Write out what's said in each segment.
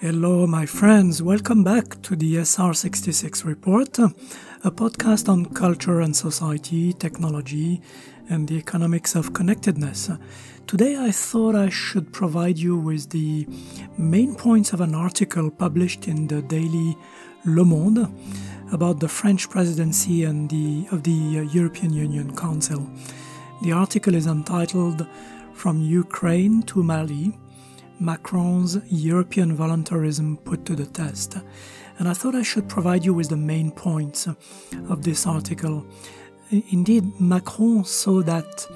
Hello, my friends. Welcome back to the SR66 report, a podcast on culture and society, technology, and the economics of connectedness. Today, I thought I should provide you with the main points of an article published in the daily Le Monde about the French presidency and the of the uh, European Union Council. The article is entitled From Ukraine to Mali Macron's European voluntarism put to the test. And I thought I should provide you with the main points of this article. Indeed, Macron saw that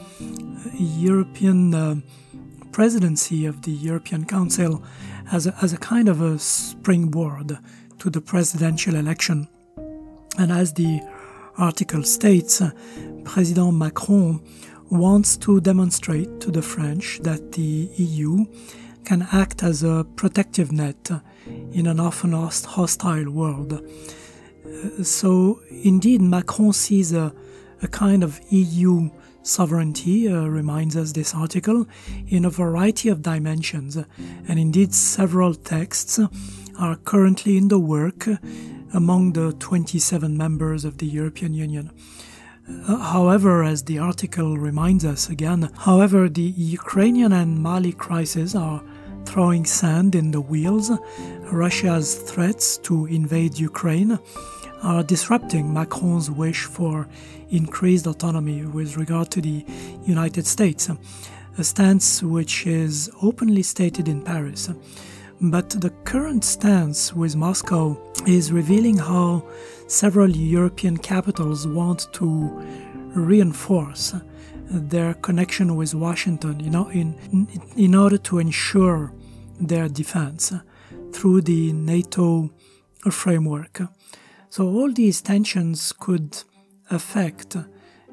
European uh, presidency of the European Council as a, as a kind of a springboard to the presidential election. And as the article states, President Macron wants to demonstrate to the French that the EU can act as a protective net in an often hostile world. So, indeed, Macron sees a, a kind of EU sovereignty, uh, reminds us this article, in a variety of dimensions. And indeed, several texts are currently in the work among the 27 members of the European Union. Uh, however, as the article reminds us again, however, the Ukrainian and Mali crises are throwing sand in the wheels. Russia's threats to invade Ukraine are disrupting Macron's wish for increased autonomy with regard to the United States, a stance which is openly stated in Paris. But the current stance with Moscow is revealing how several European capitals want to reinforce their connection with Washington, you know, in, in order to ensure their defense through the NATO framework. So all these tensions could affect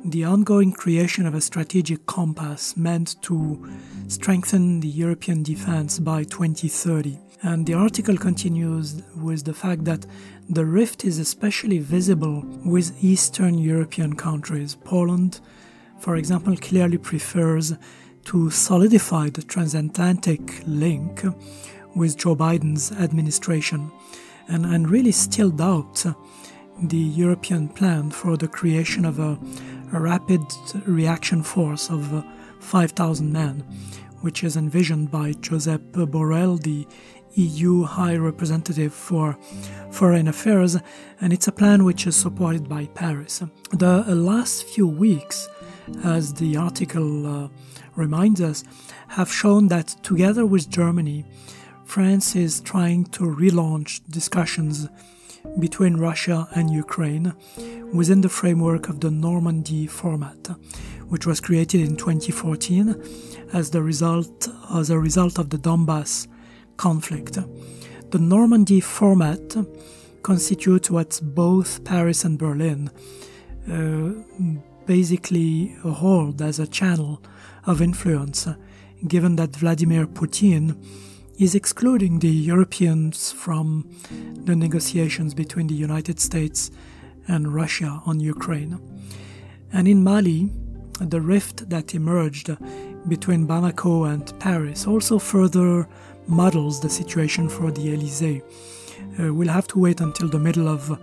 the ongoing creation of a strategic compass meant to strengthen the European defense by 2030. And the article continues with the fact that the rift is especially visible with Eastern European countries. Poland, for example, clearly prefers to solidify the transatlantic link with Joe Biden's administration and, and really still doubt the European plan for the creation of a, a rapid reaction force of 5,000 men, which is envisioned by Josep Borrell, the EU High Representative for Foreign Affairs, and it's a plan which is supported by Paris. The last few weeks, as the article uh, reminds us, have shown that together with Germany, France is trying to relaunch discussions between Russia and Ukraine within the framework of the Normandy format, which was created in 2014 as the result as a result of the Donbass conflict. The Normandy format constitutes what both Paris and Berlin uh, basically hold as a channel of influence, given that Vladimir Putin is excluding the Europeans from the negotiations between the United States and Russia on Ukraine. And in Mali, the rift that emerged between Bamako and Paris also further muddles the situation for the Elysee. Uh, we'll have to wait until the middle of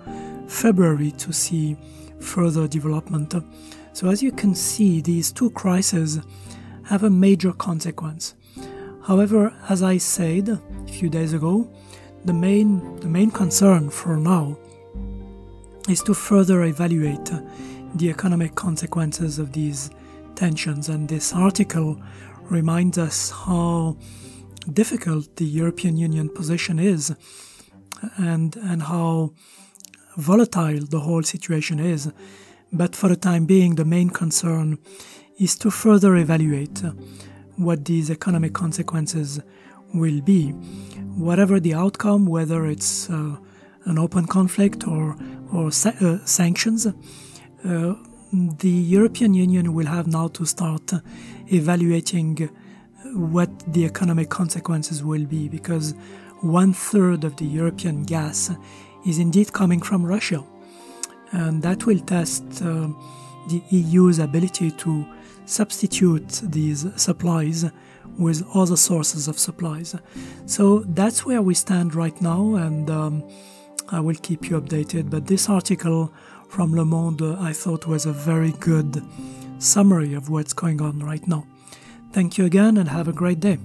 February to see further development. So, as you can see, these two crises have a major consequence. However, as I said a few days ago, the main, the main concern for now is to further evaluate the economic consequences of these tensions. And this article reminds us how difficult the European Union position is and, and how volatile the whole situation is. But for the time being, the main concern is to further evaluate what these economic consequences will be. Whatever the outcome, whether it's uh, an open conflict or, or sa- uh, sanctions, uh, the European Union will have now to start evaluating what the economic consequences will be because one third of the European gas is indeed coming from Russia. And that will test uh, the EU's ability to substitute these supplies with other sources of supplies. So that's where we stand right now, and um, I will keep you updated. But this article from Le Monde I thought was a very good summary of what's going on right now. Thank you again and have a great day.